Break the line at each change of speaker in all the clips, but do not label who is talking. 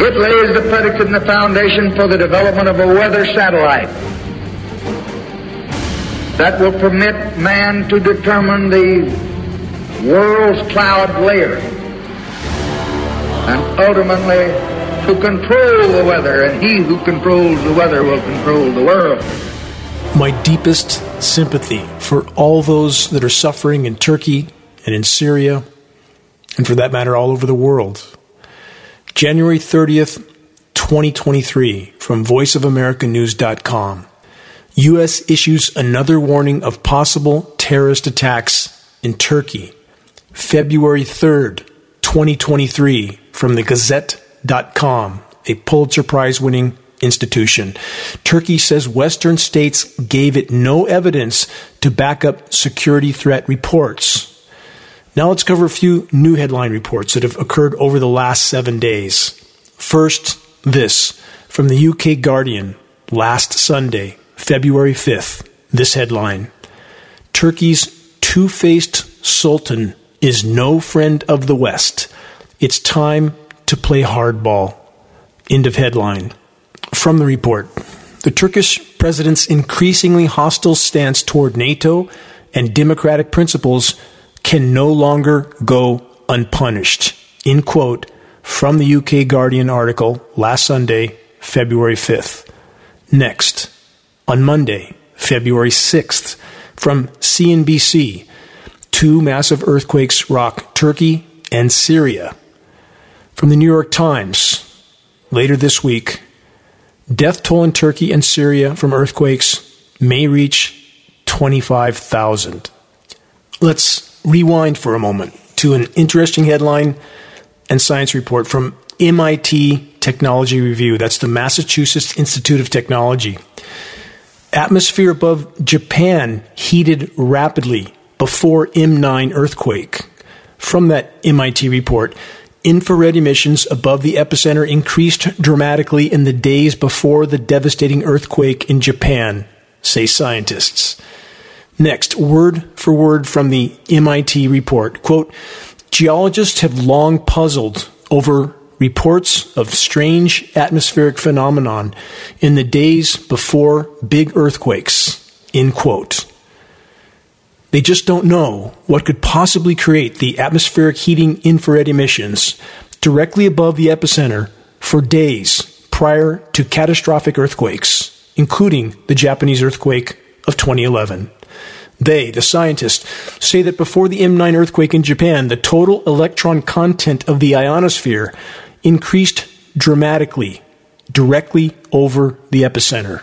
It lays the predicate and the foundation for the development of a weather satellite that will permit man to determine the world's cloud layer and ultimately to control the weather, and he who controls the weather will control the world.
My deepest sympathy for all those that are suffering in Turkey and in Syria, and for that matter, all over the world. January 30th, 2023, from VoiceOfAmericaNews.com. U.S. issues another warning of possible terrorist attacks in Turkey. February 3rd, 2023, from the Gazette.com, a Pulitzer Prize winning institution. Turkey says Western states gave it no evidence to back up security threat reports. Now let's cover a few new headline reports that have occurred over the last seven days. First, this from the UK Guardian last Sunday, February 5th. This headline Turkey's two faced sultan is no friend of the West. It's time to play hardball. End of headline. From the report The Turkish president's increasingly hostile stance toward NATO and democratic principles can no longer go unpunished. End quote from the UK Guardian article last Sunday, February 5th. Next, on Monday, February 6th, from CNBC, two massive earthquakes rock Turkey and Syria. From the New York Times, later this week, death toll in Turkey and Syria from earthquakes may reach 25,000. Let's rewind for a moment to an interesting headline and science report from MIT Technology Review. That's the Massachusetts Institute of Technology. Atmosphere above Japan heated rapidly before M9 earthquake. From that MIT report, infrared emissions above the epicenter increased dramatically in the days before the devastating earthquake in Japan, say scientists. Next, word for word from the MIT report. Quote, geologists have long puzzled over reports of strange atmospheric phenomenon in the days before big earthquakes, end quote. They just don't know what could possibly create the atmospheric heating infrared emissions directly above the epicenter for days prior to catastrophic earthquakes, including the Japanese earthquake of 2011. They, the scientists, say that before the M9 earthquake in Japan, the total electron content of the ionosphere increased dramatically directly over the epicenter.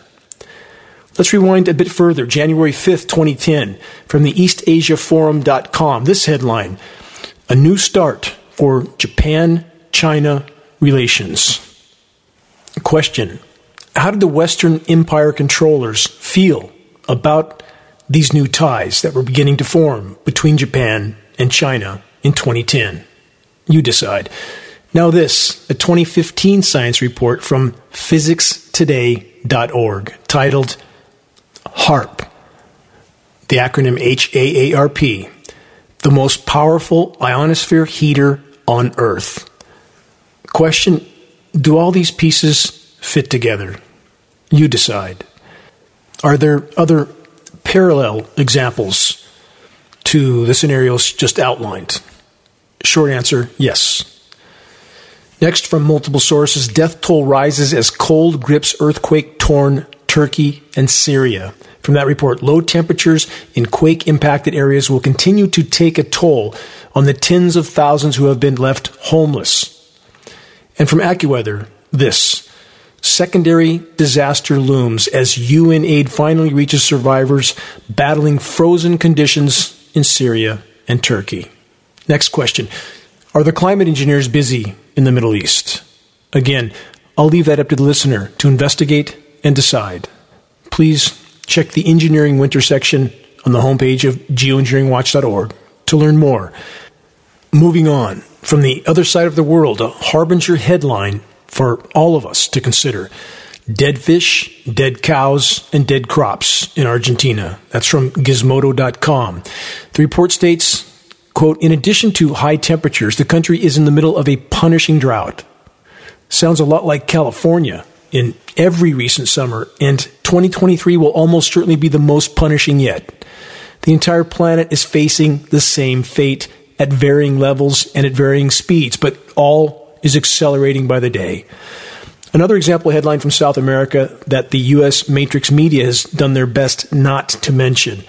Let's rewind a bit further. January 5th, 2010, from the EastAsiaForum.com. This headline A new start for Japan China relations. Question How did the Western Empire controllers feel about these new ties that were beginning to form between Japan and China in 2010. You decide. Now, this, a 2015 science report from physicstoday.org titled HAARP, the acronym H A A R P, the most powerful ionosphere heater on Earth. Question Do all these pieces fit together? You decide. Are there other parallel examples to the scenarios just outlined? Short answer yes. Next, from multiple sources, death toll rises as cold grips earthquake torn Turkey and Syria. From that report, low temperatures in quake impacted areas will continue to take a toll on the tens of thousands who have been left homeless. And from AccuWeather, this secondary disaster looms as UN aid finally reaches survivors battling frozen conditions in Syria and Turkey. Next question Are the climate engineers busy in the Middle East? Again, I'll leave that up to the listener to investigate and decide. Please check the engineering winter section on the homepage of geoengineeringwatch.org to learn more. Moving on, from the other side of the world, a harbinger headline for all of us to consider dead fish, dead cows, and dead crops in Argentina. That's from gizmodo.com. The report states, quote, in addition to high temperatures, the country is in the middle of a punishing drought. Sounds a lot like California in every recent summer, and 2023 will almost certainly be the most punishing yet. The entire planet is facing the same fate at varying levels and at varying speeds, but all is accelerating by the day. Another example headline from South America that the U.S. Matrix media has done their best not to mention,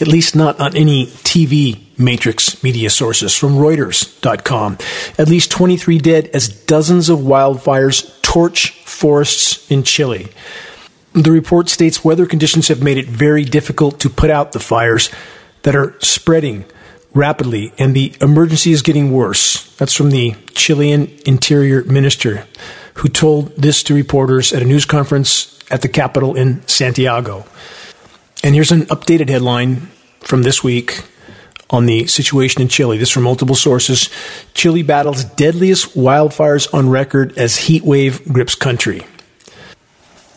at least not on any TV Matrix media sources from Reuters.com. At least 23 dead as dozens of wildfires torch forests in Chile. The report states weather conditions have made it very difficult to put out the fires that are spreading rapidly, and the emergency is getting worse. That's from the Chilean Interior Minister, who told this to reporters at a news conference at the capital in Santiago. And here's an updated headline from this week on the situation in Chile. This from multiple sources. Chile battles deadliest wildfires on record as heat wave grips country.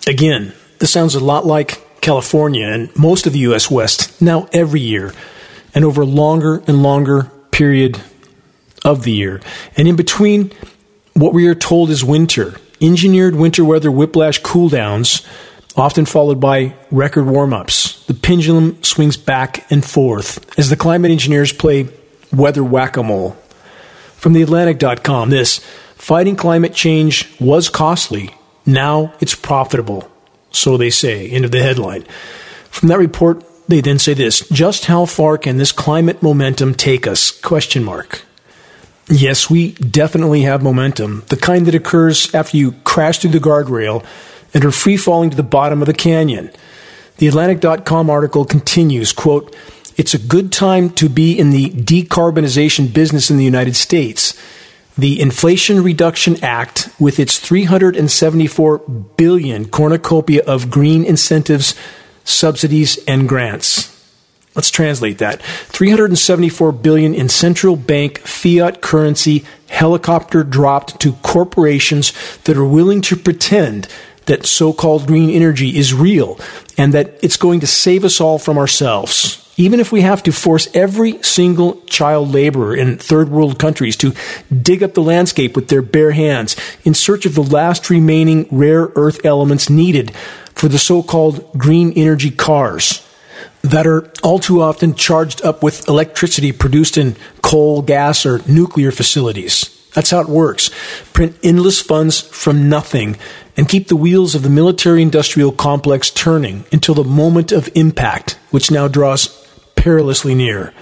Again, this sounds a lot like California and most of the U.S. West now every year and over longer and longer period of the year. And in between what we are told is winter, engineered winter weather whiplash cool downs, often followed by record warm ups. The pendulum swings back and forth as the climate engineers play weather whack a mole. From the Atlantic.com, this fighting climate change was costly. Now it's profitable. So they say. End of the headline. From that report, they then say this just how far can this climate momentum take us? Question mark. Yes, we definitely have momentum, the kind that occurs after you crash through the guardrail and are free falling to the bottom of the canyon. The Atlantic.com article continues, quote, It's a good time to be in the decarbonization business in the United States. The Inflation Reduction Act, with its 374 billion cornucopia of green incentives, subsidies, and grants. Let's translate that. 374 billion in central bank fiat currency helicopter dropped to corporations that are willing to pretend that so called green energy is real and that it's going to save us all from ourselves. Even if we have to force every single child laborer in third world countries to dig up the landscape with their bare hands in search of the last remaining rare earth elements needed for the so called green energy cars that are all too often charged up with electricity produced in coal, gas, or nuclear facilities. That's how it works. Print endless funds from nothing and keep the wheels of the military industrial complex turning until the moment of impact, which now draws perilously near.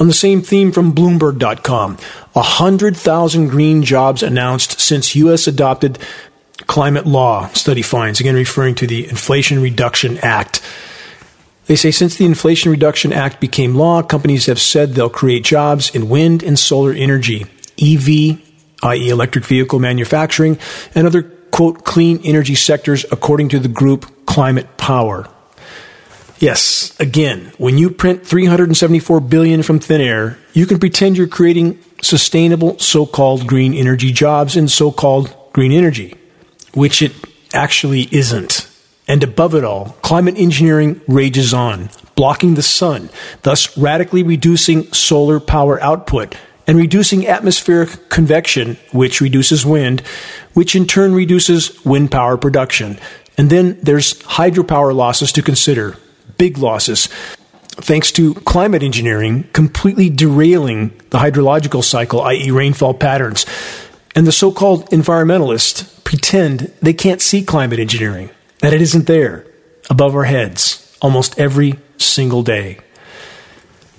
On the same theme from Bloomberg.com, 100,000 green jobs announced since U.S. adopted climate law, study finds, again referring to the Inflation Reduction Act. They say since the Inflation Reduction Act became law, companies have said they'll create jobs in wind and solar energy. EV, i.e., electric vehicle manufacturing, and other, quote, clean energy sectors, according to the group Climate Power. Yes, again, when you print 374 billion from thin air, you can pretend you're creating sustainable so-called green energy jobs in so-called green energy, which it actually isn't. And above it all, climate engineering rages on, blocking the sun, thus radically reducing solar power output and reducing atmospheric convection, which reduces wind, which in turn reduces wind power production. And then there's hydropower losses to consider, big losses, thanks to climate engineering completely derailing the hydrological cycle, i.e., rainfall patterns. And the so called environmentalists pretend they can't see climate engineering, that it isn't there above our heads almost every single day.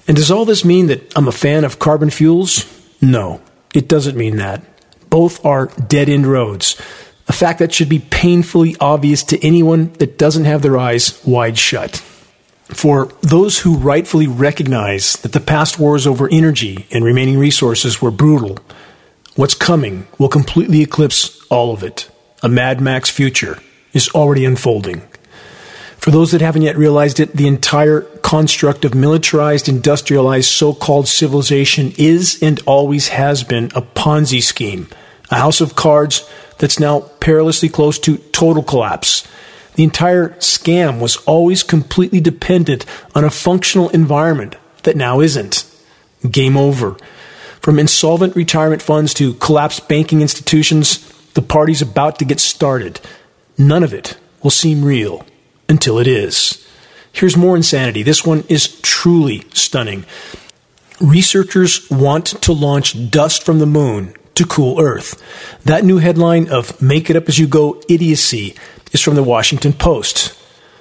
And does all this mean that I'm a fan of carbon fuels? No, it doesn't mean that. Both are dead end roads, a fact that should be painfully obvious to anyone that doesn't have their eyes wide shut. For those who rightfully recognize that the past wars over energy and remaining resources were brutal, what's coming will completely eclipse all of it. A Mad Max future is already unfolding. For those that haven't yet realized it, the entire construct of militarized, industrialized, so called civilization is and always has been a Ponzi scheme, a house of cards that's now perilously close to total collapse. The entire scam was always completely dependent on a functional environment that now isn't. Game over. From insolvent retirement funds to collapsed banking institutions, The party's about to get started. None of it will seem real until it is. Here's more insanity. This one is truly stunning. Researchers want to launch dust from the moon to cool Earth. That new headline of Make It Up As You Go idiocy is from the Washington Post.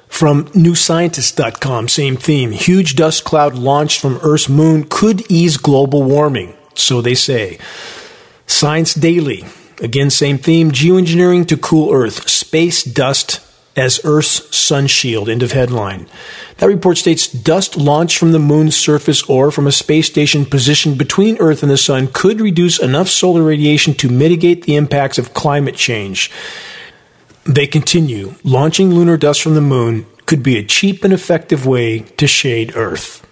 From newscientist.com, same theme. Huge dust cloud launched from Earth's moon could ease global warming, so they say. Science Daily, again, same theme. Geoengineering to cool Earth. Space dust as Earth's sun shield. End of headline. That report states dust launched from the moon's surface or from a space station positioned between Earth and the sun could reduce enough solar radiation to mitigate the impacts of climate change. They continue launching lunar dust from the moon could be a cheap and effective way to shade Earth.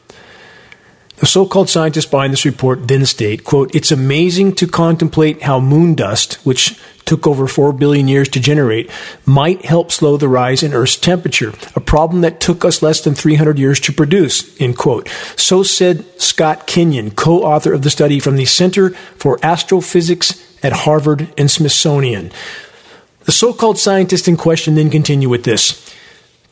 The so-called scientists behind this report then state, quote, It's amazing to contemplate how moon dust, which took over 4 billion years to generate, might help slow the rise in Earth's temperature, a problem that took us less than 300 years to produce, end quote. So said Scott Kenyon, co-author of the study from the Center for Astrophysics at Harvard and Smithsonian. The so-called scientists in question then continue with this.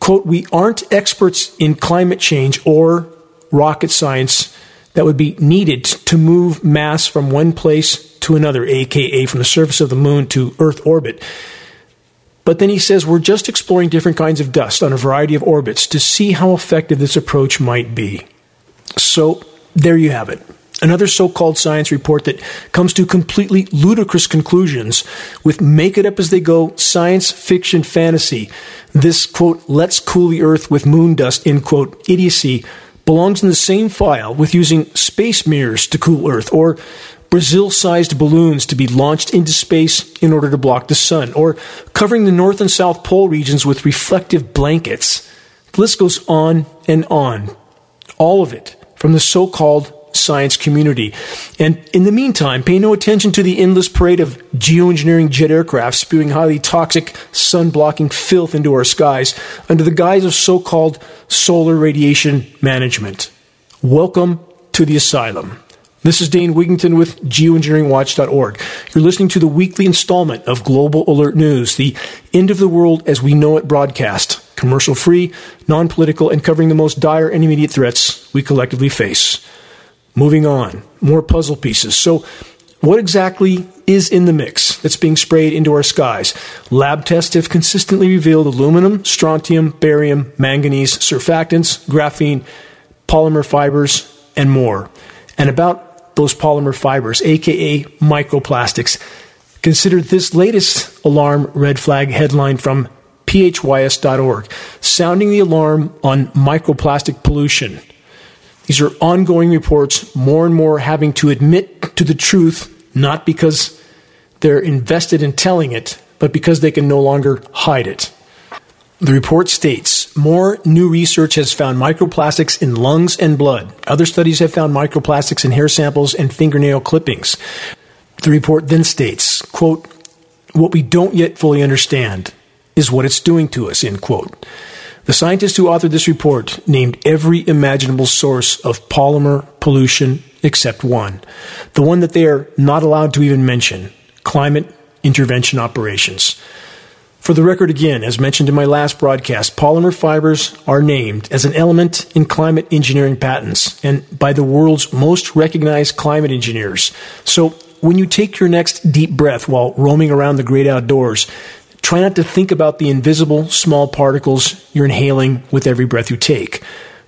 Quote, we aren't experts in climate change or rocket science that would be needed to move mass from one place to another, aka from the surface of the moon to Earth orbit. But then he says we're just exploring different kinds of dust on a variety of orbits to see how effective this approach might be. So there you have it. Another so called science report that comes to completely ludicrous conclusions with make it up as they go science fiction fantasy. This quote, let's cool the earth with moon dust, end quote, idiocy belongs in the same file with using space mirrors to cool Earth, or Brazil sized balloons to be launched into space in order to block the sun, or covering the North and South Pole regions with reflective blankets. The list goes on and on. All of it from the so called science community. And in the meantime, pay no attention to the endless parade of geoengineering jet aircraft spewing highly toxic, sun blocking filth into our skies under the guise of so called solar radiation management. Welcome to the asylum. This is Dane Wigington with geoengineeringwatch.org. You're listening to the weekly installment of Global Alert News, the end of the world as we know it broadcast, commercial free, non political, and covering the most dire and immediate threats we collectively face. Moving on, more puzzle pieces. So, what exactly is in the mix that's being sprayed into our skies? Lab tests have consistently revealed aluminum, strontium, barium, manganese, surfactants, graphene, polymer fibers, and more. And about those polymer fibers, aka microplastics, consider this latest alarm red flag headline from phys.org, sounding the alarm on microplastic pollution. These are ongoing reports, more and more having to admit to the truth, not because they're invested in telling it, but because they can no longer hide it. The report states more new research has found microplastics in lungs and blood. Other studies have found microplastics in hair samples and fingernail clippings. The report then states, quote, what we don't yet fully understand is what it's doing to us, end quote. The scientists who authored this report named every imaginable source of polymer pollution except one, the one that they are not allowed to even mention climate intervention operations. For the record, again, as mentioned in my last broadcast, polymer fibers are named as an element in climate engineering patents and by the world's most recognized climate engineers. So when you take your next deep breath while roaming around the great outdoors, Try not to think about the invisible small particles you're inhaling with every breath you take.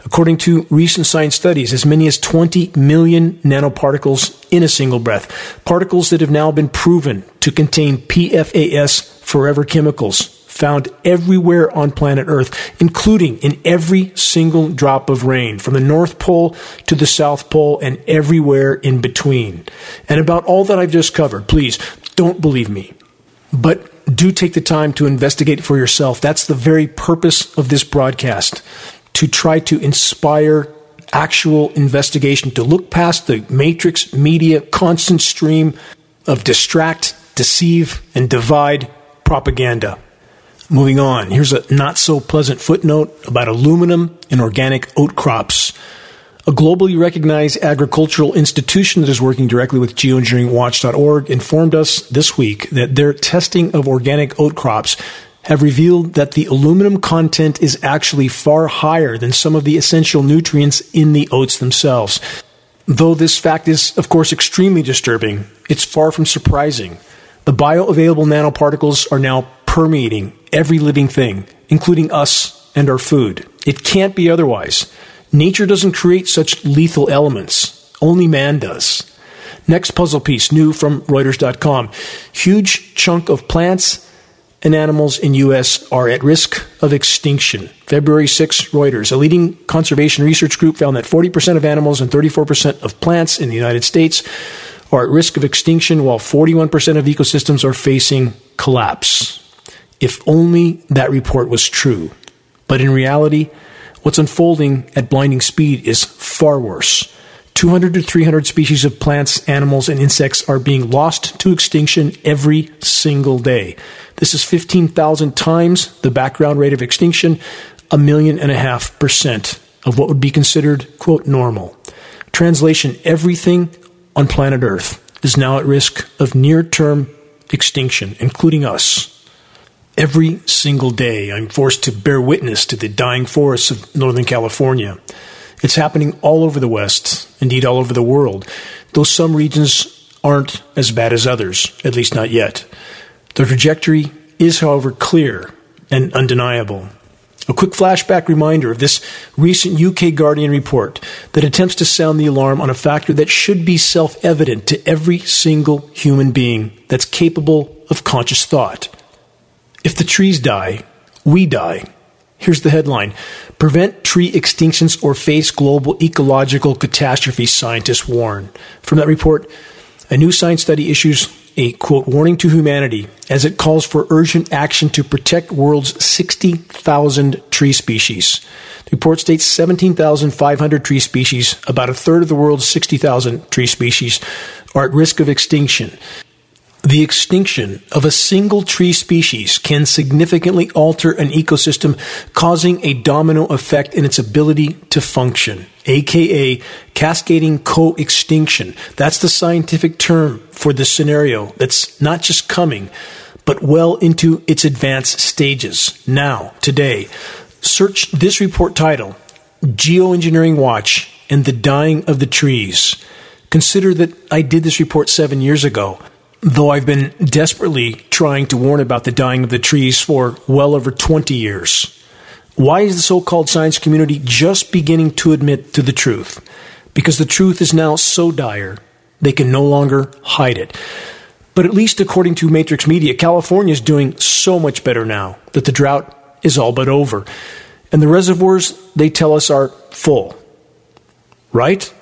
According to recent science studies, as many as 20 million nanoparticles in a single breath. Particles that have now been proven to contain PFAS forever chemicals found everywhere on planet Earth, including in every single drop of rain, from the North Pole to the South Pole and everywhere in between. And about all that I've just covered, please don't believe me. But do take the time to investigate for yourself. That's the very purpose of this broadcast to try to inspire actual investigation, to look past the matrix media constant stream of distract, deceive, and divide propaganda. Moving on, here's a not so pleasant footnote about aluminum and organic oat crops. A globally recognized agricultural institution that is working directly with geoengineeringwatch.org informed us this week that their testing of organic oat crops have revealed that the aluminum content is actually far higher than some of the essential nutrients in the oats themselves. Though this fact is, of course, extremely disturbing, it's far from surprising. The bioavailable nanoparticles are now permeating every living thing, including us and our food. It can't be otherwise. Nature doesn't create such lethal elements. Only man does. Next puzzle piece, new from Reuters.com. Huge chunk of plants and animals in U.S. are at risk of extinction. February 6, Reuters. A leading conservation research group found that 40% of animals and 34% of plants in the United States are at risk of extinction, while 41% of ecosystems are facing collapse. If only that report was true. But in reality, what's unfolding at blinding speed is far worse. 200 to 300 species of plants, animals, and insects are being lost to extinction every single day. This is 15,000 times the background rate of extinction, a million and a half percent of what would be considered, quote, normal. Translation Everything on planet Earth is now at risk of near term extinction, including us. Every single day, I'm forced to bear witness to the dying forests of Northern California. It's happening all over the West, indeed all over the world, though some regions aren't as bad as others, at least not yet. The trajectory is, however, clear and undeniable. A quick flashback reminder of this recent UK Guardian report that attempts to sound the alarm on a factor that should be self evident to every single human being that's capable of conscious thought. If the trees die, we die. Here's the headline Prevent tree extinctions or face global ecological catastrophe, scientists warn. From that report, a new science study issues a quote warning to humanity as it calls for urgent action to protect world's 60,000 tree species. The report states 17,500 tree species, about a third of the world's 60,000 tree species, are at risk of extinction. The extinction of a single tree species can significantly alter an ecosystem, causing a domino effect in its ability to function, aka cascading co-extinction. That's the scientific term for this scenario that's not just coming, but well into its advanced stages. Now, today, search this report title, Geoengineering Watch and the Dying of the Trees. Consider that I did this report seven years ago though I've been desperately trying to warn about the dying of the trees for well over 20 years. Why is the so called science community just beginning to admit to the truth? Because the truth is now so dire, they can no longer hide it. But at least according to Matrix Media, California is doing so much better now that the drought is all but over. And the reservoirs, they tell us, are full. Right?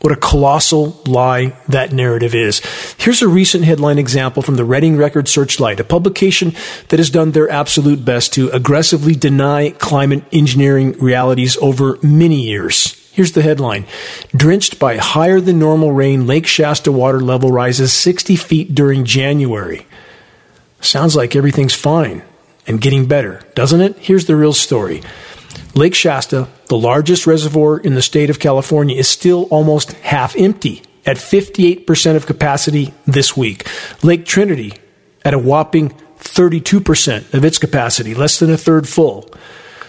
What a colossal lie that narrative is. Here's a recent headline example from the Redding Record Searchlight, a publication that has done their absolute best to aggressively deny climate engineering realities over many years. Here's the headline Drenched by higher than normal rain, Lake Shasta water level rises 60 feet during January. Sounds like everything's fine and getting better, doesn't it? Here's the real story. Lake Shasta, the largest reservoir in the state of California, is still almost half empty at 58% of capacity this week. Lake Trinity at a whopping 32% of its capacity, less than a third full.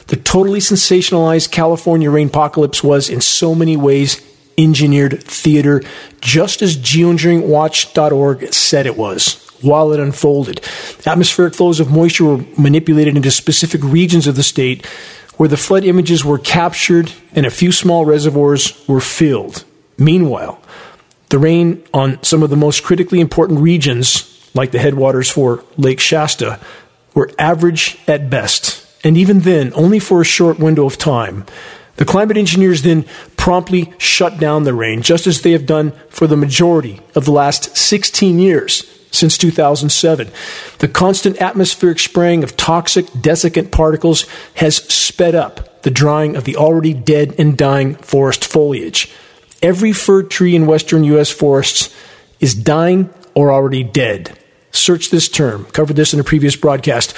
The totally sensationalized California rain apocalypse was, in so many ways, engineered theater, just as geoengineeringwatch.org said it was while it unfolded. Atmospheric flows of moisture were manipulated into specific regions of the state where the flood images were captured and a few small reservoirs were filled. Meanwhile, the rain on some of the most critically important regions, like the headwaters for Lake Shasta, were average at best, and even then, only for a short window of time. The climate engineers then promptly shut down the rain, just as they have done for the majority of the last 16 years since 2007. The constant atmospheric spraying of toxic desiccant particles has sped up the drying of the already dead and dying forest foliage. Every fir tree in western U.S. forests is dying or already dead. Search this term, covered this in a previous broadcast,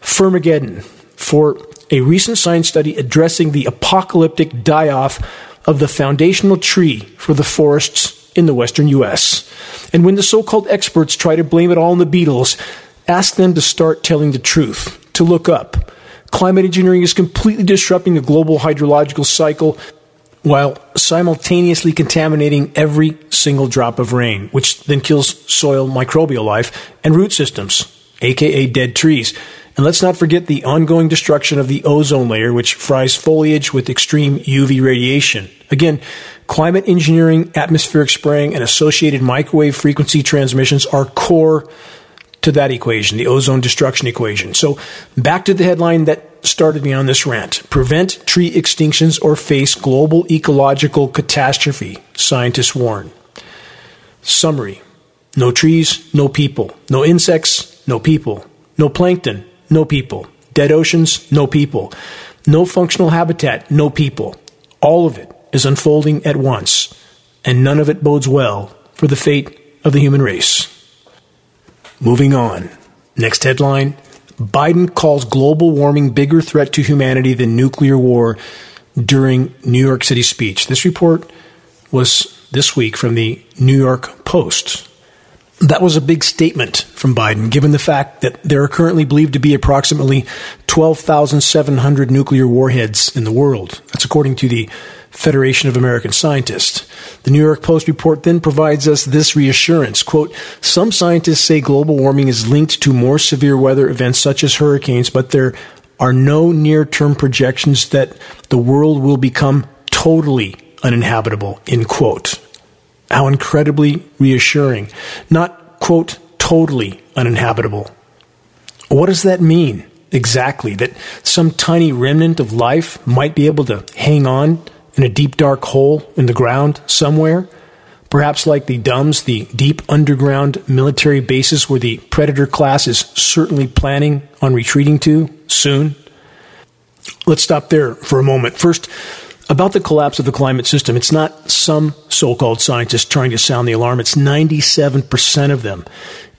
Firmageddon, for a recent science study addressing the apocalyptic die off of the foundational tree for the forests in the western U.S. And when the so called experts try to blame it all on the beetles, ask them to start telling the truth, to look up. Climate engineering is completely disrupting the global hydrological cycle while simultaneously contaminating every single drop of rain, which then kills soil microbial life and root systems, aka dead trees. And let's not forget the ongoing destruction of the ozone layer, which fries foliage with extreme UV radiation. Again, climate engineering, atmospheric spraying, and associated microwave frequency transmissions are core to that equation, the ozone destruction equation. So back to the headline that started me on this rant. Prevent tree extinctions or face global ecological catastrophe, scientists warn. Summary. No trees, no people. No insects, no people. No plankton, no people. Dead oceans, no people. No functional habitat, no people. All of it is unfolding at once, and none of it bodes well for the fate of the human race. Moving on. Next headline Biden calls global warming bigger threat to humanity than nuclear war during New York City speech. This report was this week from the New York Post. That was a big statement from Biden, given the fact that there are currently believed to be approximately 12,700 nuclear warheads in the world. That's according to the Federation of American Scientists. The New York Post report then provides us this reassurance. Quote, some scientists say global warming is linked to more severe weather events such as hurricanes, but there are no near term projections that the world will become totally uninhabitable, end quote. How incredibly reassuring. Not, quote, totally uninhabitable. What does that mean exactly? That some tiny remnant of life might be able to hang on in a deep dark hole in the ground somewhere? Perhaps like the DUMBs, the deep underground military bases where the Predator class is certainly planning on retreating to soon? Let's stop there for a moment. First, about the collapse of the climate system, it's not some so called scientists trying to sound the alarm, it's 97% of them.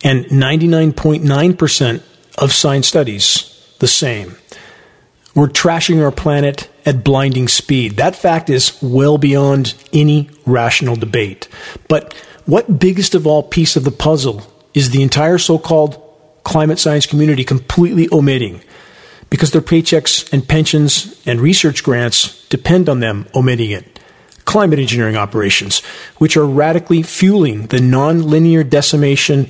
And 99.9% of science studies the same. We're trashing our planet at blinding speed. That fact is well beyond any rational debate. But what biggest of all piece of the puzzle is the entire so called climate science community completely omitting? because their paychecks and pensions and research grants depend on them omitting it. Climate engineering operations, which are radically fueling the nonlinear decimation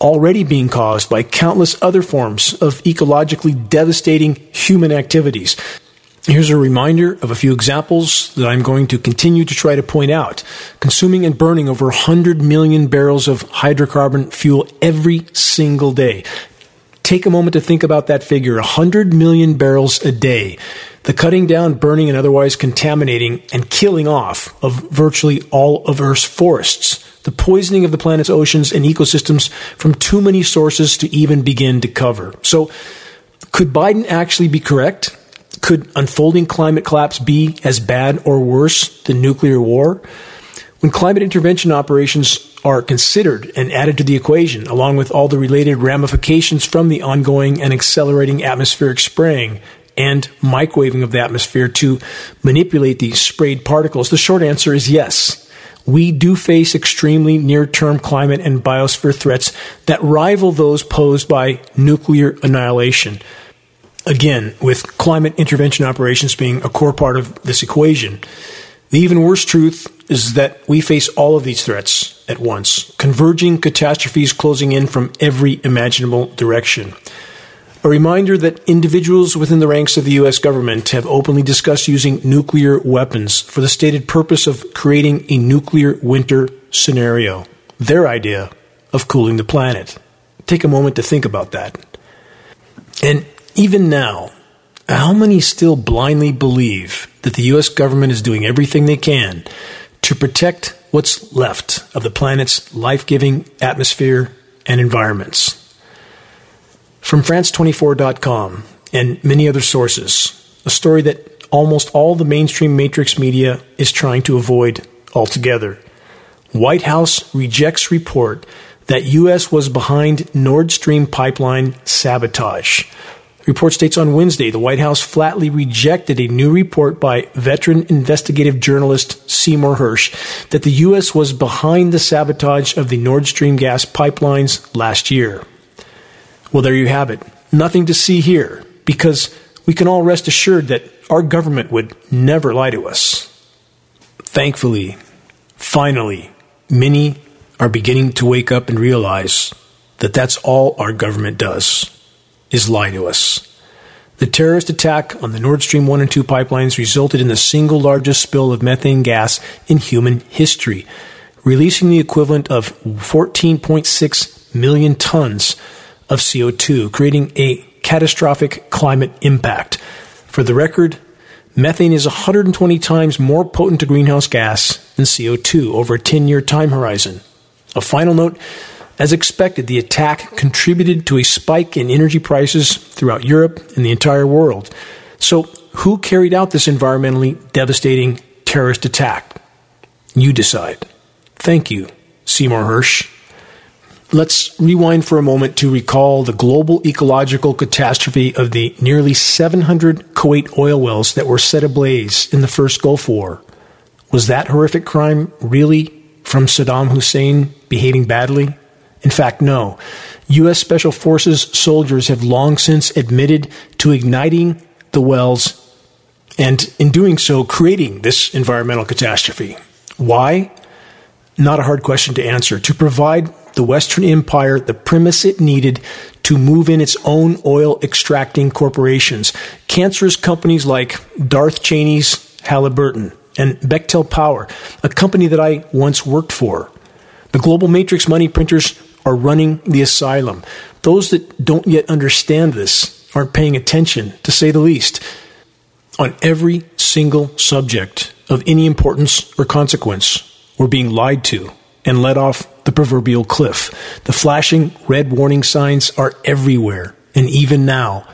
already being caused by countless other forms of ecologically devastating human activities. Here's a reminder of a few examples that I'm going to continue to try to point out. Consuming and burning over 100 million barrels of hydrocarbon fuel every single day take a moment to think about that figure 100 million barrels a day. The cutting down, burning, and otherwise contaminating and killing off of virtually all of Earth's forests. The poisoning of the planet's oceans and ecosystems from too many sources to even begin to cover. So, could Biden actually be correct? Could unfolding climate collapse be as bad or worse than nuclear war? When climate intervention operations are considered and added to the equation, along with all the related ramifications from the ongoing and accelerating atmospheric spraying and microwaving of the atmosphere to manipulate these sprayed particles? The short answer is yes. We do face extremely near term climate and biosphere threats that rival those posed by nuclear annihilation. Again, with climate intervention operations being a core part of this equation. The even worse truth is that we face all of these threats at once, converging catastrophes closing in from every imaginable direction. A reminder that individuals within the ranks of the U.S. government have openly discussed using nuclear weapons for the stated purpose of creating a nuclear winter scenario, their idea of cooling the planet. Take a moment to think about that. And even now, how many still blindly believe that the U.S. government is doing everything they can to protect what's left of the planet's life giving atmosphere and environments? From France24.com and many other sources, a story that almost all the mainstream matrix media is trying to avoid altogether. White House rejects report that U.S. was behind Nord Stream pipeline sabotage. report states on Wednesday the White House flatly rejected a new report by veteran investigative journalist Seymour Hersh that the U.S. was behind the sabotage of the Nord Stream gas pipelines last year. Well, there you have it. Nothing to see here because we can all rest assured that our government would never lie to us. Thankfully, finally, many are beginning to wake up and realize that that's all our government does is lie to us. The terrorist attack on the Nord Stream 1 and 2 pipelines resulted in the single largest spill of methane gas in human history, releasing the equivalent of 14.6 million tons of CO2, creating a catastrophic climate impact. For the record, methane is 120 times more potent a greenhouse gas than CO2 over a 10 year time horizon. A final note as expected, the attack contributed to a spike in energy prices throughout Europe and the entire world. So, who carried out this environmentally devastating terrorist attack? You decide. Thank you, Seymour Hersh. Let's rewind for a moment to recall the global ecological catastrophe of the nearly 700 Kuwait oil wells that were set ablaze in the first Gulf War. Was that horrific crime really from Saddam Hussein behaving badly? In fact, no. U.S. Special Forces soldiers have long since admitted to igniting the wells and, in doing so, creating this environmental catastrophe. Why? Not a hard question to answer. To provide the Western Empire the premise it needed to move in its own oil extracting corporations. Cancerous companies like Darth Cheney's Halliburton and Bechtel Power, a company that I once worked for. The global matrix money printers are running the asylum. Those that don't yet understand this aren't paying attention, to say the least. On every single subject of any importance or consequence, we're being lied to and let off the proverbial cliff. The flashing red warning signs are everywhere, and even now,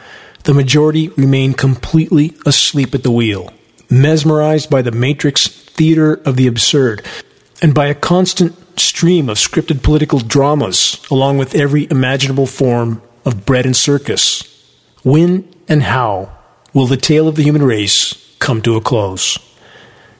the majority remain completely asleep at the wheel, mesmerized by the matrix theater of the absurd, and by a constant stream of scripted political dramas, along with every imaginable form of bread and circus. When and how will the tale of the human race come to a close?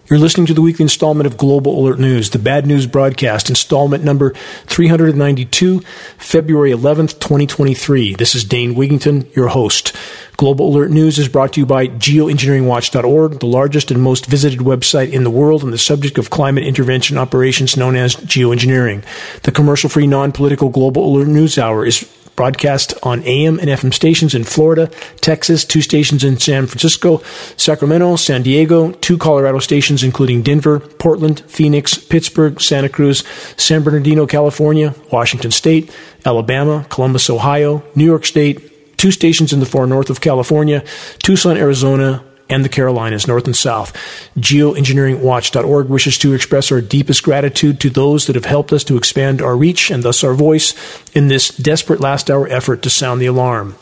You're listening to the weekly installment of Global Alert News, the bad news broadcast, installment number 392, February 11th, 2023. This is Dane Wigington, your host. Global Alert News is brought to you by geoengineeringwatch.org, the largest and most visited website in the world on the subject of climate intervention operations known as geoengineering. The commercial free, non political Global Alert News Hour is broadcast on AM and FM stations in Florida, Texas, two stations in San Francisco, Sacramento, San Diego, two Colorado stations including Denver, Portland, Phoenix, Pittsburgh, Santa Cruz, San Bernardino, California, Washington State, Alabama, Columbus, Ohio, New York State, two stations in the far north of California, Tucson, Arizona, and the Carolinas, North and South. Geoengineeringwatch.org wishes to express our deepest gratitude to those that have helped us to expand our reach and thus our voice in this desperate last hour effort to sound the alarm.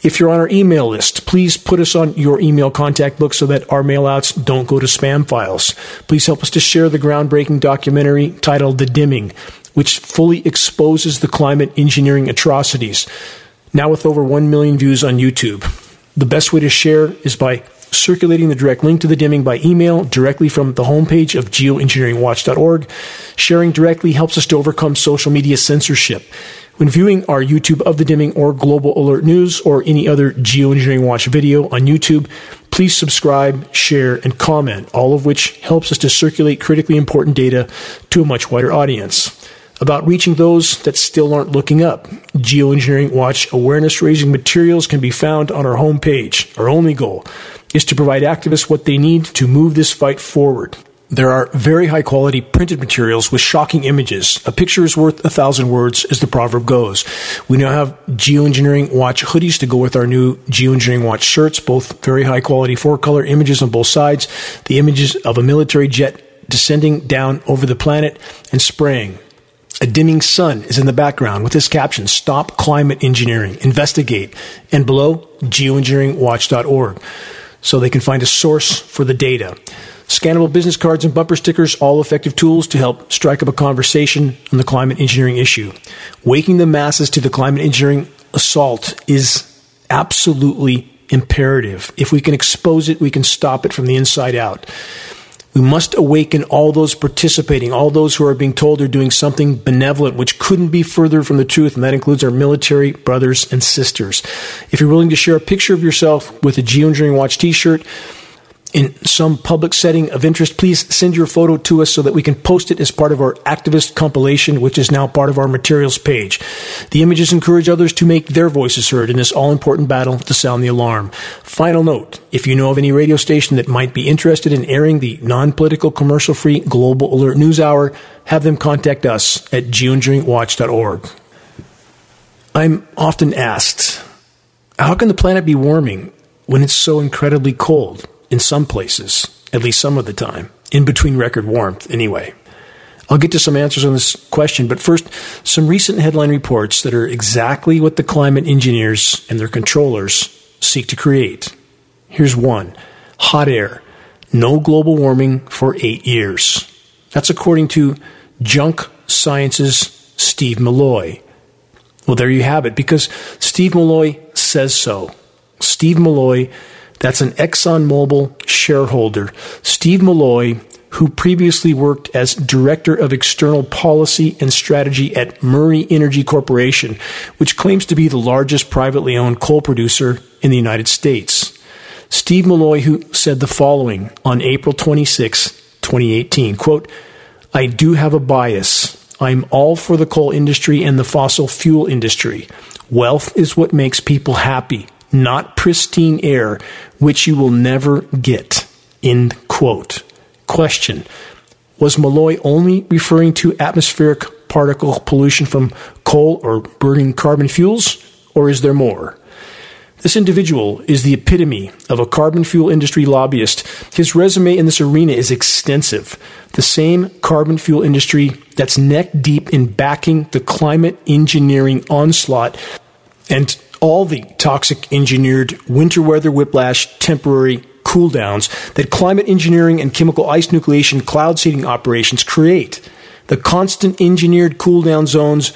If you're on our email list, please put us on your email contact book so that our mailouts don't go to spam files. Please help us to share the groundbreaking documentary titled The Dimming, which fully exposes the climate engineering atrocities. Now with over 1 million views on YouTube. The best way to share is by circulating the direct link to the dimming by email directly from the homepage of geoengineeringwatch.org. Sharing directly helps us to overcome social media censorship. When viewing our YouTube of the dimming or Global Alert News or any other Geoengineering Watch video on YouTube, please subscribe, share, and comment, all of which helps us to circulate critically important data to a much wider audience about reaching those that still aren't looking up. Geoengineering Watch awareness raising materials can be found on our homepage. Our only goal is to provide activists what they need to move this fight forward. There are very high quality printed materials with shocking images. A picture is worth a thousand words, as the proverb goes. We now have Geoengineering Watch hoodies to go with our new Geoengineering Watch shirts, both very high quality four color images on both sides. The images of a military jet descending down over the planet and spraying. A dimming sun is in the background with this caption Stop Climate Engineering, Investigate, and below, geoengineeringwatch.org so they can find a source for the data. Scannable business cards and bumper stickers, all effective tools to help strike up a conversation on the climate engineering issue. Waking the masses to the climate engineering assault is absolutely imperative. If we can expose it, we can stop it from the inside out. We must awaken all those participating, all those who are being told they're doing something benevolent, which couldn't be further from the truth, and that includes our military brothers and sisters. If you're willing to share a picture of yourself with a Geoengineering Watch t shirt, in some public setting of interest, please send your photo to us so that we can post it as part of our activist compilation, which is now part of our materials page. The images encourage others to make their voices heard in this all important battle to sound the alarm. Final note if you know of any radio station that might be interested in airing the non political, commercial free Global Alert News Hour, have them contact us at geoengineeringwatch.org. I'm often asked, how can the planet be warming when it's so incredibly cold? In some places, at least some of the time, in between record warmth, anyway. I'll get to some answers on this question, but first, some recent headline reports that are exactly what the climate engineers and their controllers seek to create. Here's one Hot air, no global warming for eight years. That's according to Junk Science's Steve Milloy. Well, there you have it, because Steve Milloy says so. Steve Milloy that's an ExxonMobil shareholder, Steve Milloy, who previously worked as Director of External Policy and Strategy at Murray Energy Corporation, which claims to be the largest privately owned coal producer in the United States. Steve Milloy, who said the following on April 26, 2018, quote, I do have a bias. I'm all for the coal industry and the fossil fuel industry. Wealth is what makes people happy not pristine air, which you will never get. End quote. Question Was Milloy only referring to atmospheric particle pollution from coal or burning carbon fuels, or is there more? This individual is the epitome of a carbon fuel industry lobbyist. His resume in this arena is extensive. The same carbon fuel industry that's neck deep in backing the climate engineering onslaught and all the toxic engineered winter weather whiplash temporary cool downs that climate engineering and chemical ice nucleation cloud seeding operations create. The constant engineered cool down zones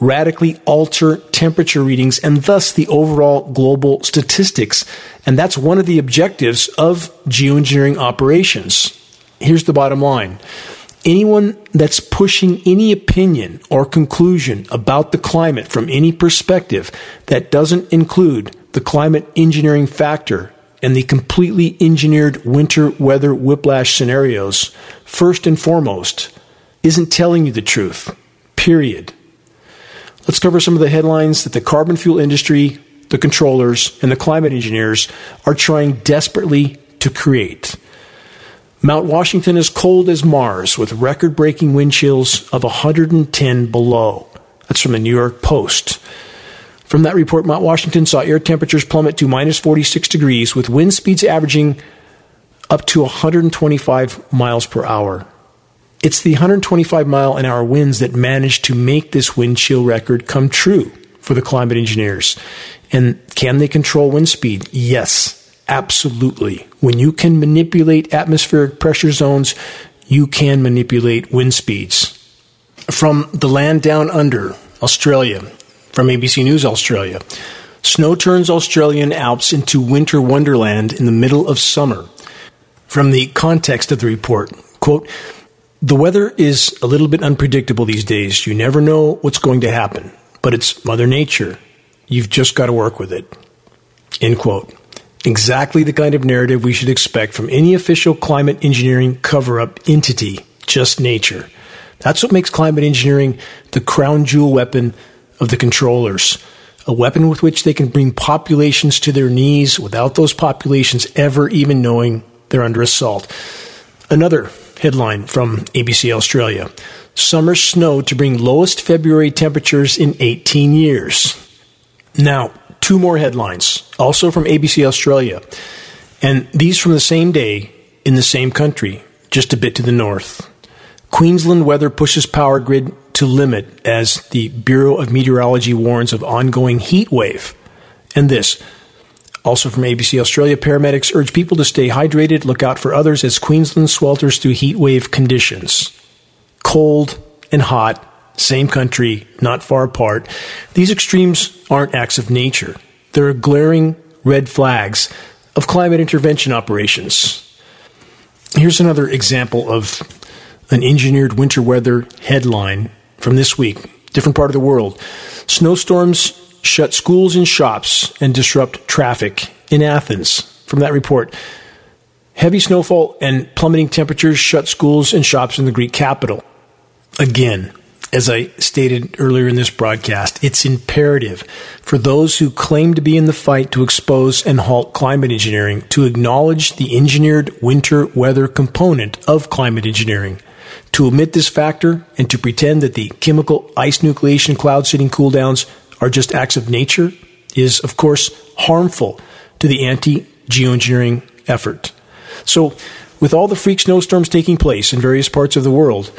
radically alter temperature readings and thus the overall global statistics. And that's one of the objectives of geoengineering operations. Here's the bottom line anyone that's pushing any opinion or conclusion about the climate from any perspective that doesn't include the climate engineering factor and the completely engineered winter weather whiplash scenarios, first and foremost, isn't telling you the truth. Period. Let's cover some of the headlines that the carbon fuel industry, the controllers, and the climate engineers are trying desperately to create. Mount Washington is cold as Mars with record breaking wind chills of 110 below. That's from the New York Post. From that report, Mount Washington saw air temperatures plummet to minus 46 degrees with wind speeds averaging up to 125 miles per hour. It's the 125 mile an hour winds that managed to make this wind chill record come true for the climate engineers. And can they control wind speed? Yes. Absolutely. When you can manipulate atmospheric pressure zones, you can manipulate wind speeds. From the land down under, Australia, from ABC News Australia. Snow turns Australian Alps into winter wonderland in the middle of summer. From the context of the report, quote, the weather is a little bit unpredictable these days. You never know what's going to happen, but it's Mother Nature. You've just got to work with it. End quote exactly the kind of narrative we should expect from any official climate engineering cover up entity, just nature. That's what makes climate engineering the crown jewel weapon of the controllers. A weapon with which they can bring populations to their knees without those populations ever even knowing they're under assault. Another headline from ABC Australia Summer snow to bring lowest February temperatures in 18 years. Now, two more headlines, also from ABC Australia, and these from the same day in the same country, just a bit to the north. Queensland weather pushes power grid to limit as the Bureau of Meteorology warns of ongoing heat wave. And this, also from ABC Australia, paramedics urge people to stay hydrated, look out for others as Queensland swelters through heat wave conditions. Cold and hot same country, not far apart. These extremes aren't acts of nature. They're glaring red flags of climate intervention operations. Here's another example of an engineered winter weather headline from this week, different part of the world. Snowstorms shut schools and shops and disrupt traffic in Athens. From that report, heavy snowfall and plummeting temperatures shut schools and shops in the Greek capital. Again, as I stated earlier in this broadcast, it's imperative for those who claim to be in the fight to expose and halt climate engineering to acknowledge the engineered winter weather component of climate engineering. To omit this factor and to pretend that the chemical ice nucleation cloud seeding cooldowns are just acts of nature is, of course, harmful to the anti geoengineering effort. So, with all the freak snowstorms taking place in various parts of the world,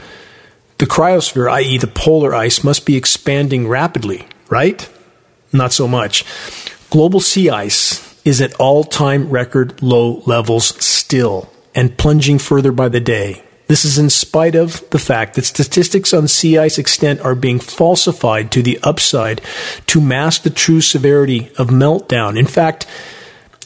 the cryosphere, i.e., the polar ice, must be expanding rapidly, right? Not so much. Global sea ice is at all time record low levels still and plunging further by the day. This is in spite of the fact that statistics on sea ice extent are being falsified to the upside to mask the true severity of meltdown. In fact,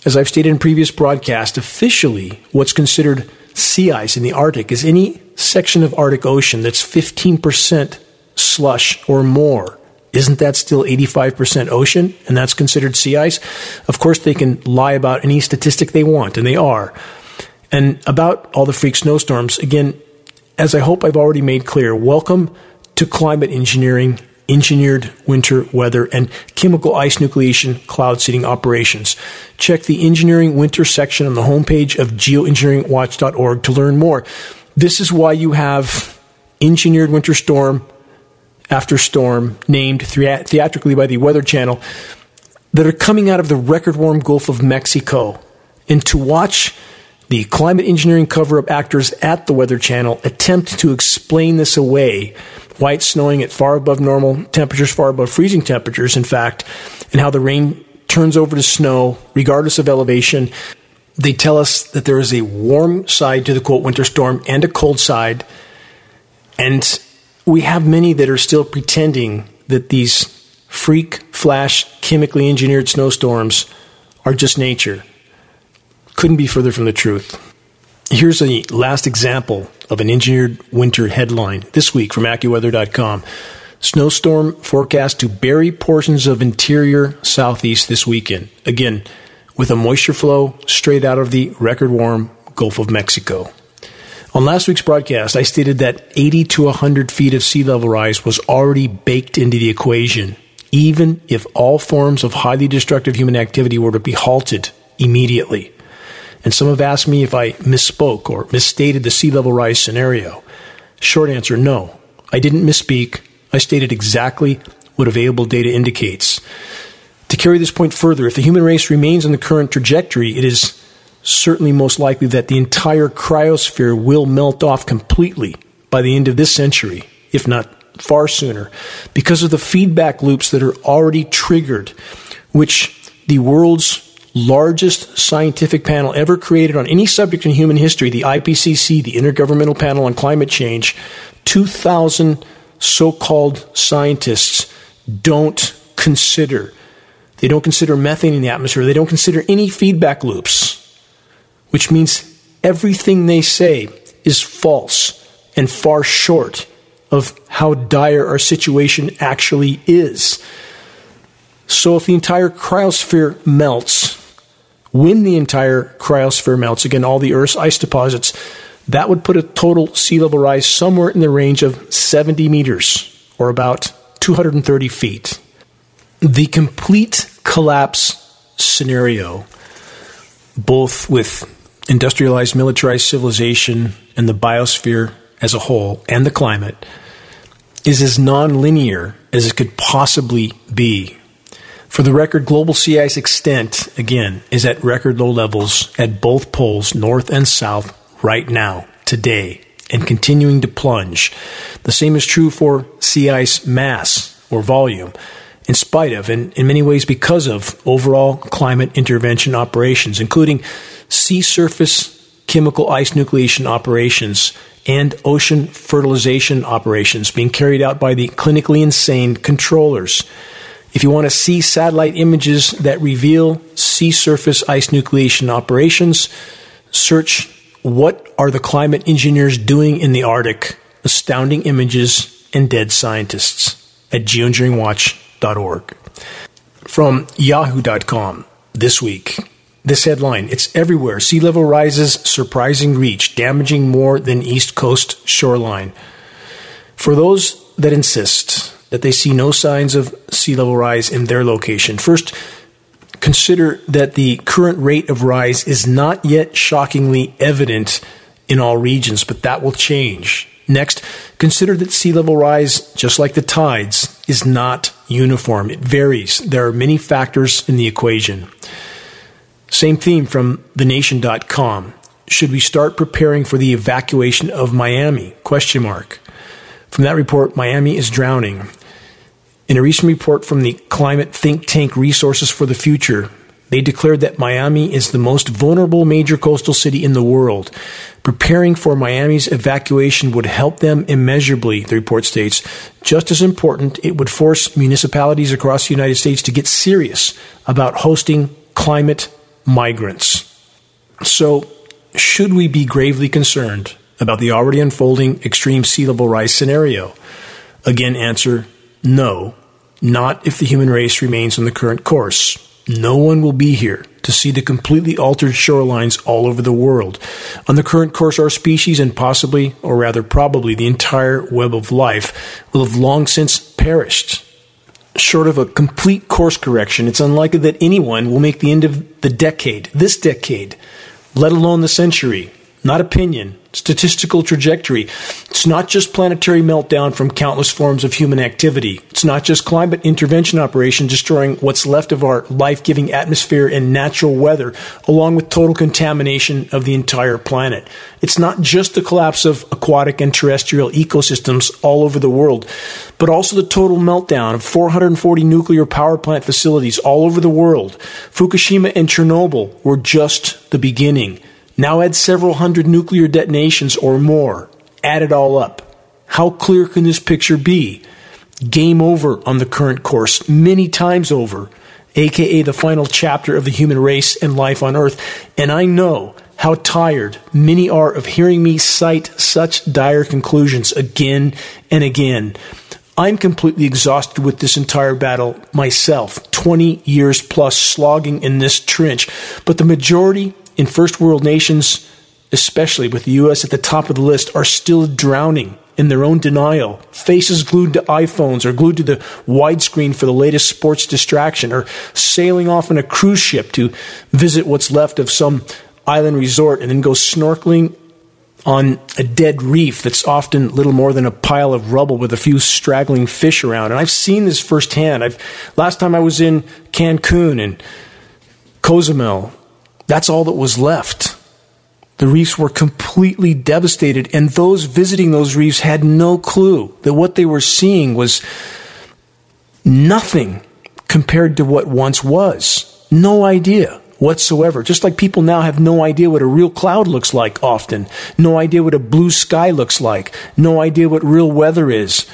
as I've stated in previous broadcasts, officially what's considered sea ice in the Arctic is any section of Arctic Ocean that's 15% slush or more. Isn't that still 85% ocean? And that's considered sea ice? Of course, they can lie about any statistic they want, and they are. And about all the freak snowstorms, again, as I hope I've already made clear, welcome to climate engineering, engineered winter weather, and chemical ice nucleation cloud seeding operations. Check the engineering winter section on the homepage of geoengineeringwatch.org to learn more. This is why you have engineered winter storm after storm named theatrically by the Weather Channel that are coming out of the record warm Gulf of Mexico. And to watch the climate engineering cover up actors at the Weather Channel attempt to explain this away. Why it's snowing at far above normal temperatures, far above freezing temperatures, in fact, and how the rain turns over to snow regardless of elevation. They tell us that there is a warm side to the quote winter storm and a cold side. And we have many that are still pretending that these freak flash chemically engineered snowstorms are just nature couldn't be further from the truth. Here's a last example of an engineered winter headline this week from AccuWeather.com. Snowstorm forecast to bury portions of interior southeast this weekend. Again, with a moisture flow straight out of the record warm Gulf of Mexico. On last week's broadcast, I stated that 80 to 100 feet of sea level rise was already baked into the equation, even if all forms of highly destructive human activity were to be halted immediately. And some have asked me if I misspoke or misstated the sea level rise scenario. Short answer no. I didn't misspeak. I stated exactly what available data indicates. To carry this point further, if the human race remains on the current trajectory, it is certainly most likely that the entire cryosphere will melt off completely by the end of this century, if not far sooner, because of the feedback loops that are already triggered, which the world's largest scientific panel ever created on any subject in human history, the IPCC, the Intergovernmental Panel on Climate Change, 2,000 so called scientists don't consider. They don't consider methane in the atmosphere. They don't consider any feedback loops, which means everything they say is false and far short of how dire our situation actually is. So, if the entire cryosphere melts, when the entire cryosphere melts, again, all the Earth's ice deposits, that would put a total sea level rise somewhere in the range of 70 meters, or about 230 feet. The complete collapse scenario, both with industrialized, militarized civilization and the biosphere as a whole, and the climate, is as nonlinear as it could possibly be for the record, global sea ice extent, again, is at record low levels at both poles, north and south, right now, today, and continuing to plunge. The same is true for sea ice mass or volume, in spite of, and in many ways because of, overall climate intervention operations, including sea surface chemical ice nucleation operations and ocean fertilization operations being carried out by the clinically insane controllers If you want to see satellite images that reveal sea surface ice nucleation operations, search What Are the Climate Engineers Doing in the Arctic? Astounding Images and Dead Scientists at geoengineeringwatch.org. From yahoo.com this week. This headline It's everywhere. Sea level rises, surprising reach, damaging more than East Coast shoreline. For those that insist that they see no signs of sea level rise in their location, first consider that the current rate of rise is not yet shockingly evident in all regions, but that will change. Next, consider that sea level rise, just like the tides, is not uniform. It varies. There are many factors in the equation. Same theme from thenation.com. Should we start preparing for the evacuation of Miami? Question mark. From that report, Miami is drowning. In a recent report from the climate think tank Resources for the Future, they declared that Miami is the most vulnerable major coastal city in the world. Preparing for Miami's evacuation would help them immeasurably, the report states. Just as important, it would force municipalities across the United States to get serious about hosting climate migrants. So, should we be gravely concerned about the already unfolding extreme sea level rise scenario? Again, answer no, not if the human race remains on the current course. No one will be here to see the completely altered shorelines all over the world. On the current course, our species and possibly, or rather probably, the entire web of life will have long since perished short of a complete course correction, it's unlikely that anyone will make the end of the decade, this decade, let alone the century. Not opinion, statistical trajectory. It's not just planetary meltdown from countless forms of human activity. It's not just climate intervention operation destroying what's left of our life giving atmosphere and natural weather, along with total contamination of the entire planet. It's not just the collapse of aquatic and terrestrial ecosystems all over the world, but also the total meltdown of 440 nuclear power plant facilities all over the world. Fukushima and Chernobyl were just the beginning. Now add several hundred nuclear detonations or more. Add it all up. How clear can this picture be? Game over on the current course, many times over, aka the final chapter of the human race and life on Earth. And I know how tired many are of hearing me cite such dire conclusions again and again. I'm completely exhausted with this entire battle myself, 20 years plus slogging in this trench. But the majority in first world nations, especially with the US at the top of the list, are still drowning in their own denial, faces glued to iPhones or glued to the widescreen for the latest sports distraction, or sailing off on a cruise ship to visit what's left of some island resort and then go snorkeling on a dead reef that's often little more than a pile of rubble with a few straggling fish around. And I've seen this firsthand. I've last time I was in Cancun and Cozumel that's all that was left. The reefs were completely devastated, and those visiting those reefs had no clue that what they were seeing was nothing compared to what once was. No idea whatsoever. Just like people now have no idea what a real cloud looks like often, no idea what a blue sky looks like, no idea what real weather is.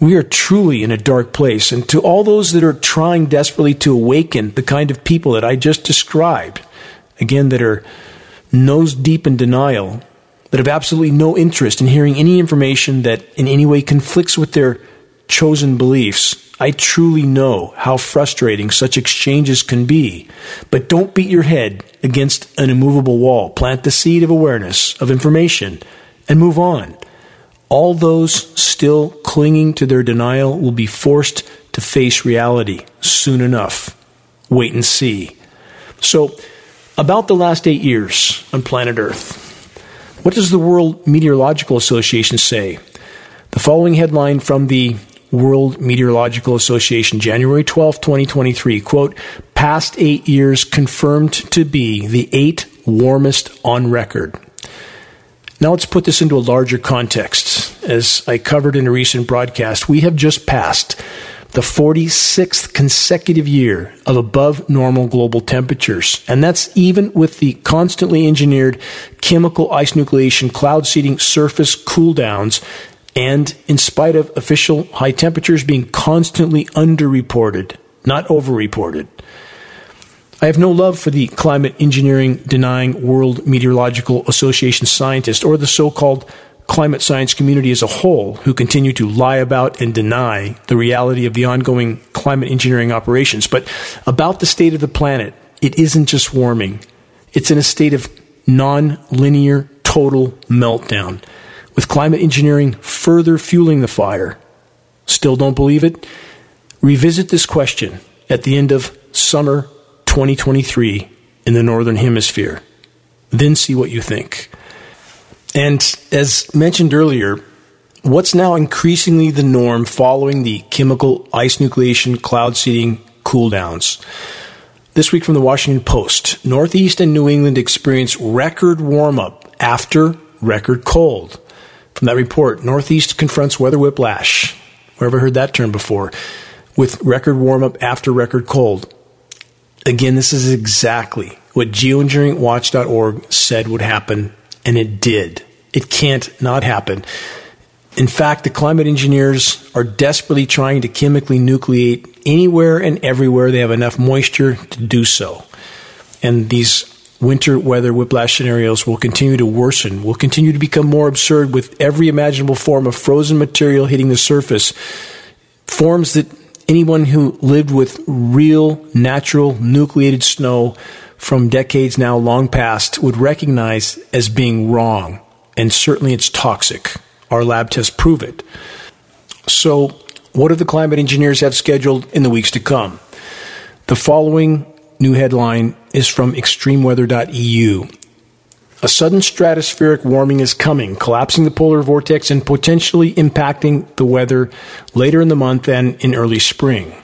We are truly in a dark place. And to all those that are trying desperately to awaken the kind of people that I just described, again, that are nose deep in denial, that have absolutely no interest in hearing any information that in any way conflicts with their chosen beliefs, I truly know how frustrating such exchanges can be. But don't beat your head against an immovable wall. Plant the seed of awareness, of information, and move on all those still clinging to their denial will be forced to face reality soon enough. Wait and see. So, about the last eight years on planet Earth, what does the World Meteorological Association say? The following headline from the World Meteorological Association, January 12, 2023, quote, past eight years confirmed to be the eight warmest on record. Now let's put this into a larger context. As I covered in a recent broadcast, we have just passed the 46th consecutive year of above normal global temperatures. And that's even with the constantly engineered chemical ice nucleation cloud seeding surface cool downs and in spite of official high temperatures being constantly underreported, not overreported. I have no love for the climate engineering denying World Meteorological Association scientists or the so called climate science community as a whole who continue to lie about and deny the reality of the ongoing climate engineering operations. But about the state of the planet, it isn't just warming, it's in a state of non linear total meltdown, with climate engineering further fueling the fire. Still don't believe it? Revisit this question at the end of summer 2023 in the Northern Hemisphere. Then see what you think. And as mentioned earlier, what's now increasingly the norm following the chemical ice nucleation cloud seeding cooldowns. This week from the Washington Post, Northeast and New England experience record warm up after record cold. From that report, Northeast confronts weather whiplash. Where have I heard that term before? With record warm up after record cold. Again, this is exactly what geoengineeringwatch.org said would happen, and it did. It can't not happen. In fact, the climate engineers are desperately trying to chemically nucleate anywhere and everywhere they have enough moisture to do so. And these winter weather whiplash scenarios will continue to worsen, will continue to become more absurd with every imaginable form of frozen material hitting the surface. Forms that anyone who lived with real, natural, nucleated snow from decades now long past would recognize as being wrong and certainly it's toxic. Our lab tests prove it. So, what do the climate engineers have scheduled in the weeks to come? The following new headline is from extremeweather.eu. A sudden stratospheric warming is coming, collapsing the polar vortex and potentially impacting the weather later in the month and in early spring.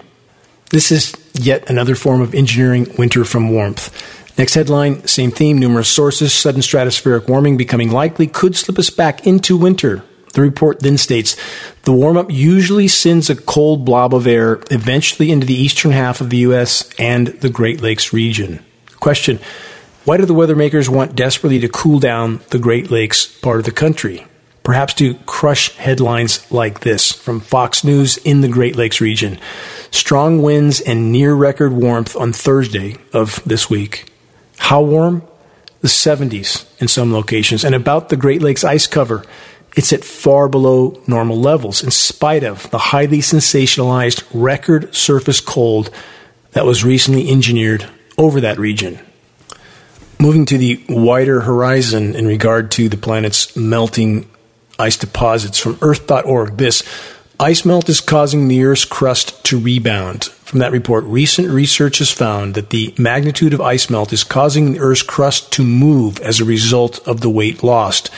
This is yet another form of engineering winter from warmth. Next headline, same theme, numerous sources, sudden stratospheric warming becoming likely could slip us back into winter. The report then states the warm up usually sends a cold blob of air eventually into the eastern half of the U.S. and the Great Lakes region. Question Why do the weather makers want desperately to cool down the Great Lakes part of the country? Perhaps to crush headlines like this from Fox News in the Great Lakes region. Strong winds and near record warmth on Thursday of this week. How warm? The 70s in some locations. And about the Great Lakes ice cover, it's at far below normal levels, in spite of the highly sensationalized record surface cold that was recently engineered over that region. Moving to the wider horizon in regard to the planet's melting ice deposits from Earth.org, this ice melt is causing the Earth's crust to rebound. From that report, recent research has found that the magnitude of ice melt is causing the Earth's crust to move as a result of the weight lost.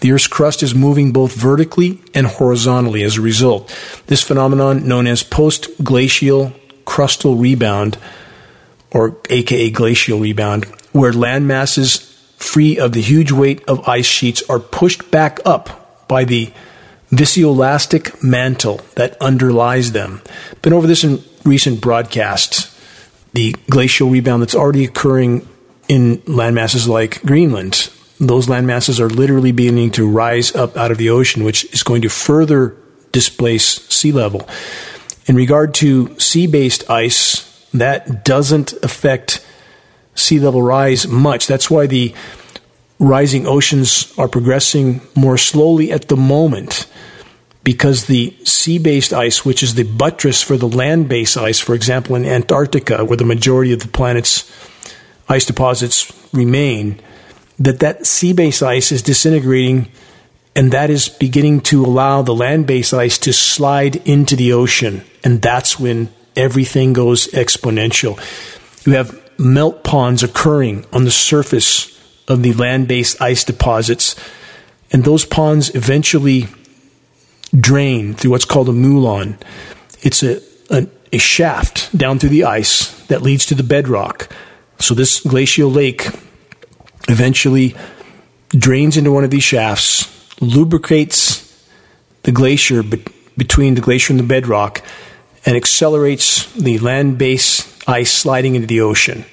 The Earth's crust is moving both vertically and horizontally as a result. This phenomenon, known as post glacial crustal rebound, or aka glacial rebound, where land masses free of the huge weight of ice sheets are pushed back up by the viscoelastic mantle that underlies them. Been over this in recent broadcasts. The glacial rebound that's already occurring in landmasses like Greenland. Those landmasses are literally beginning to rise up out of the ocean, which is going to further displace sea level. In regard to sea based ice, that doesn't affect sea level rise much. That's why the rising oceans are progressing more slowly at the moment because the sea based ice, which is the buttress for the land based ice, for example, in Antarctica, where the majority of the planet's ice deposits remain, that that sea based ice is disintegrating and that is beginning to allow the land based ice to slide into the ocean. And that's when everything goes exponential. You have melt ponds occurring on the surface of the land based ice deposits, and those ponds eventually drain through what's called a moulin. It's a, a, a shaft down through the ice that leads to the bedrock. So this glacial lake eventually drains into one of these shafts, lubricates the glacier be- between the glacier and the bedrock, and accelerates the land based ice sliding into the ocean.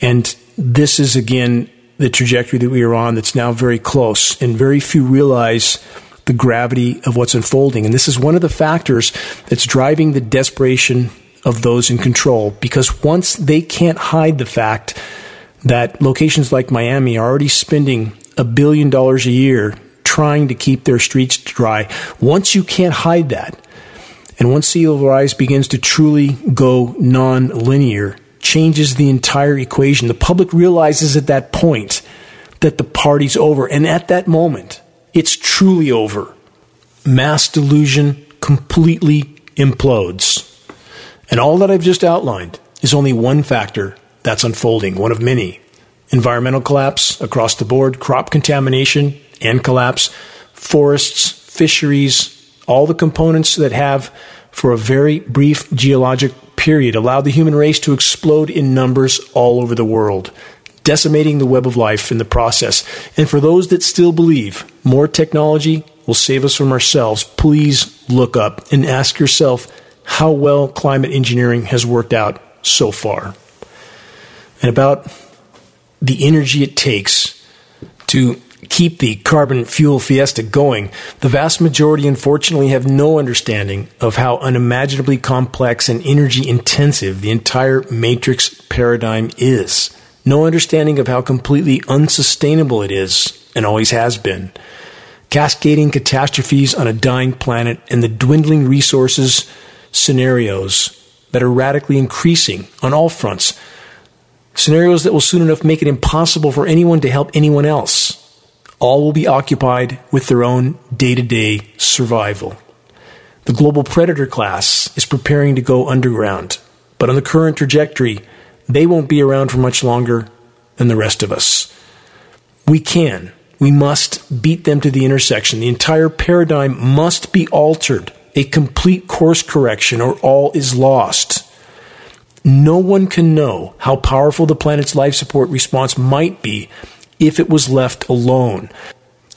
And this is again the trajectory that we are on that's now very close, and very few realize the gravity of what's unfolding. And this is one of the factors that's driving the desperation of those in control because once they can't hide the fact that locations like Miami are already spending a billion dollars a year trying to keep their streets dry, once you can't hide that, and once sea rise begins to truly go non-linear, changes the entire equation. The public realizes at that point that the party's over. And at that moment, it's truly over. Mass delusion completely implodes. And all that I've just outlined is only one factor that's unfolding, one of many. Environmental collapse across the board, crop contamination and collapse, forests, fisheries, all the components that have, for a very brief geologic period, allowed the human race to explode in numbers all over the world, decimating the web of life in the process. And for those that still believe more technology will save us from ourselves, please look up and ask yourself how well climate engineering has worked out so far. And about the energy it takes to keep the carbon fuel fiesta going, the vast majority, unfortunately, have no understanding of how unimaginably complex and energy intensive the entire matrix paradigm is. No understanding of how completely unsustainable it is and always has been. Cascading catastrophes on a dying planet and the dwindling resources scenarios that are radically increasing on all fronts. Scenarios that will soon enough make it impossible for anyone to help anyone else all will be occupied with their own day to day survival. The global predator class is preparing to go underground, but on the current trajectory, they won't be around for much longer than the rest of us. We can, we must beat them to the intersection. The entire paradigm must be altered, a complete course correction, or all is lost. No one can know how powerful the planet's life support response might be if it was left alone,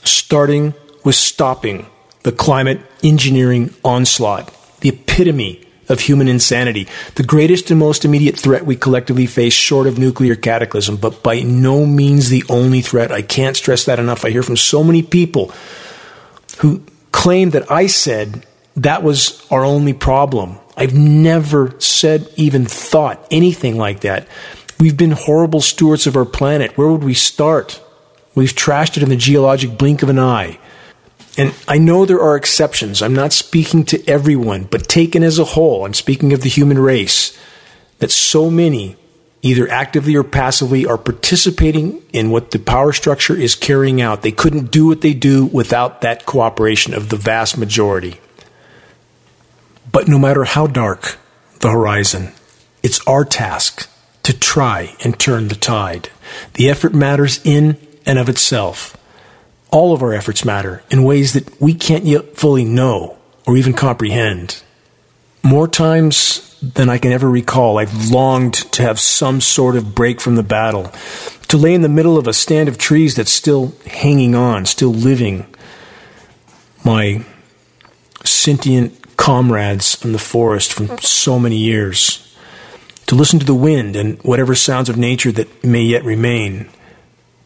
starting with stopping the climate engineering onslaught, the epitome of human insanity, the greatest and most immediate threat we collectively face short of nuclear cataclysm, but by no means the only threat. I can't stress that enough. I hear from so many people who claim that I said that was our only problem. I've never said, even thought anything like that. We've been horrible stewards of our planet. Where would we start? We've trashed it in the geologic blink of an eye. And I know there are exceptions. I'm not speaking to everyone, but taken as a whole, I'm speaking of the human race, that so many, either actively or passively, are participating in what the power structure is carrying out. They couldn't do what they do without that cooperation of the vast majority. But no matter how dark the horizon, it's our task to try and turn the tide. The effort matters in and of itself. All of our efforts matter in ways that we can't yet fully know or even comprehend. More times than I can ever recall, I've longed to have some sort of break from the battle, to lay in the middle of a stand of trees that's still hanging on, still living. My sentient comrades in the forest from so many years to listen to the wind and whatever sounds of nature that may yet remain.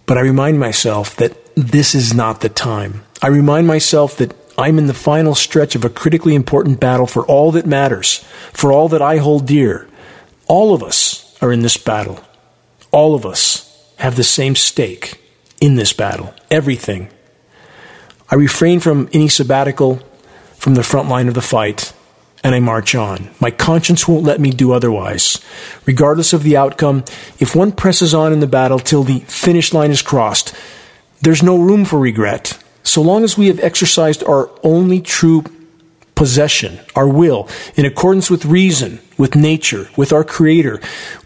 But I remind myself that this is not the time. I remind myself that I'm in the final stretch of a critically important battle for all that matters, for all that I hold dear. All of us are in this battle. All of us have the same stake in this battle. Everything. I refrain from any sabbatical from the front line of the fight and I march on. My conscience won't let me do otherwise. Regardless of the outcome, if one presses on in the battle till the finish line is crossed, there's no room for regret. So long as we have exercised our only true possession, our will, in accordance with reason, with nature, with our Creator,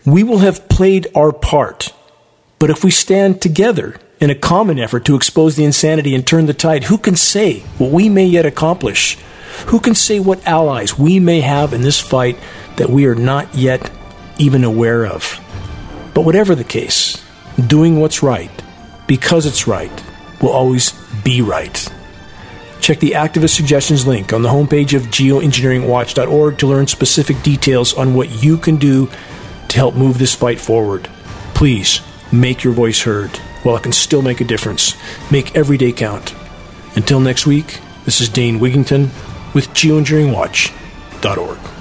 we will have played our part. But if we stand together in a common effort to expose the insanity and turn the tide, who can say what we may yet accomplish? Who can say what allies we may have in this fight that we are not yet even aware of? But whatever the case, doing what's right, because it's right, will always be right. Check the activist suggestions link on the homepage of geoengineeringwatch.org to learn specific details on what you can do to help move this fight forward. Please make your voice heard while it can still make a difference. Make every day count. Until next week, This is Dane Wigington with geoengineeringwatch.org.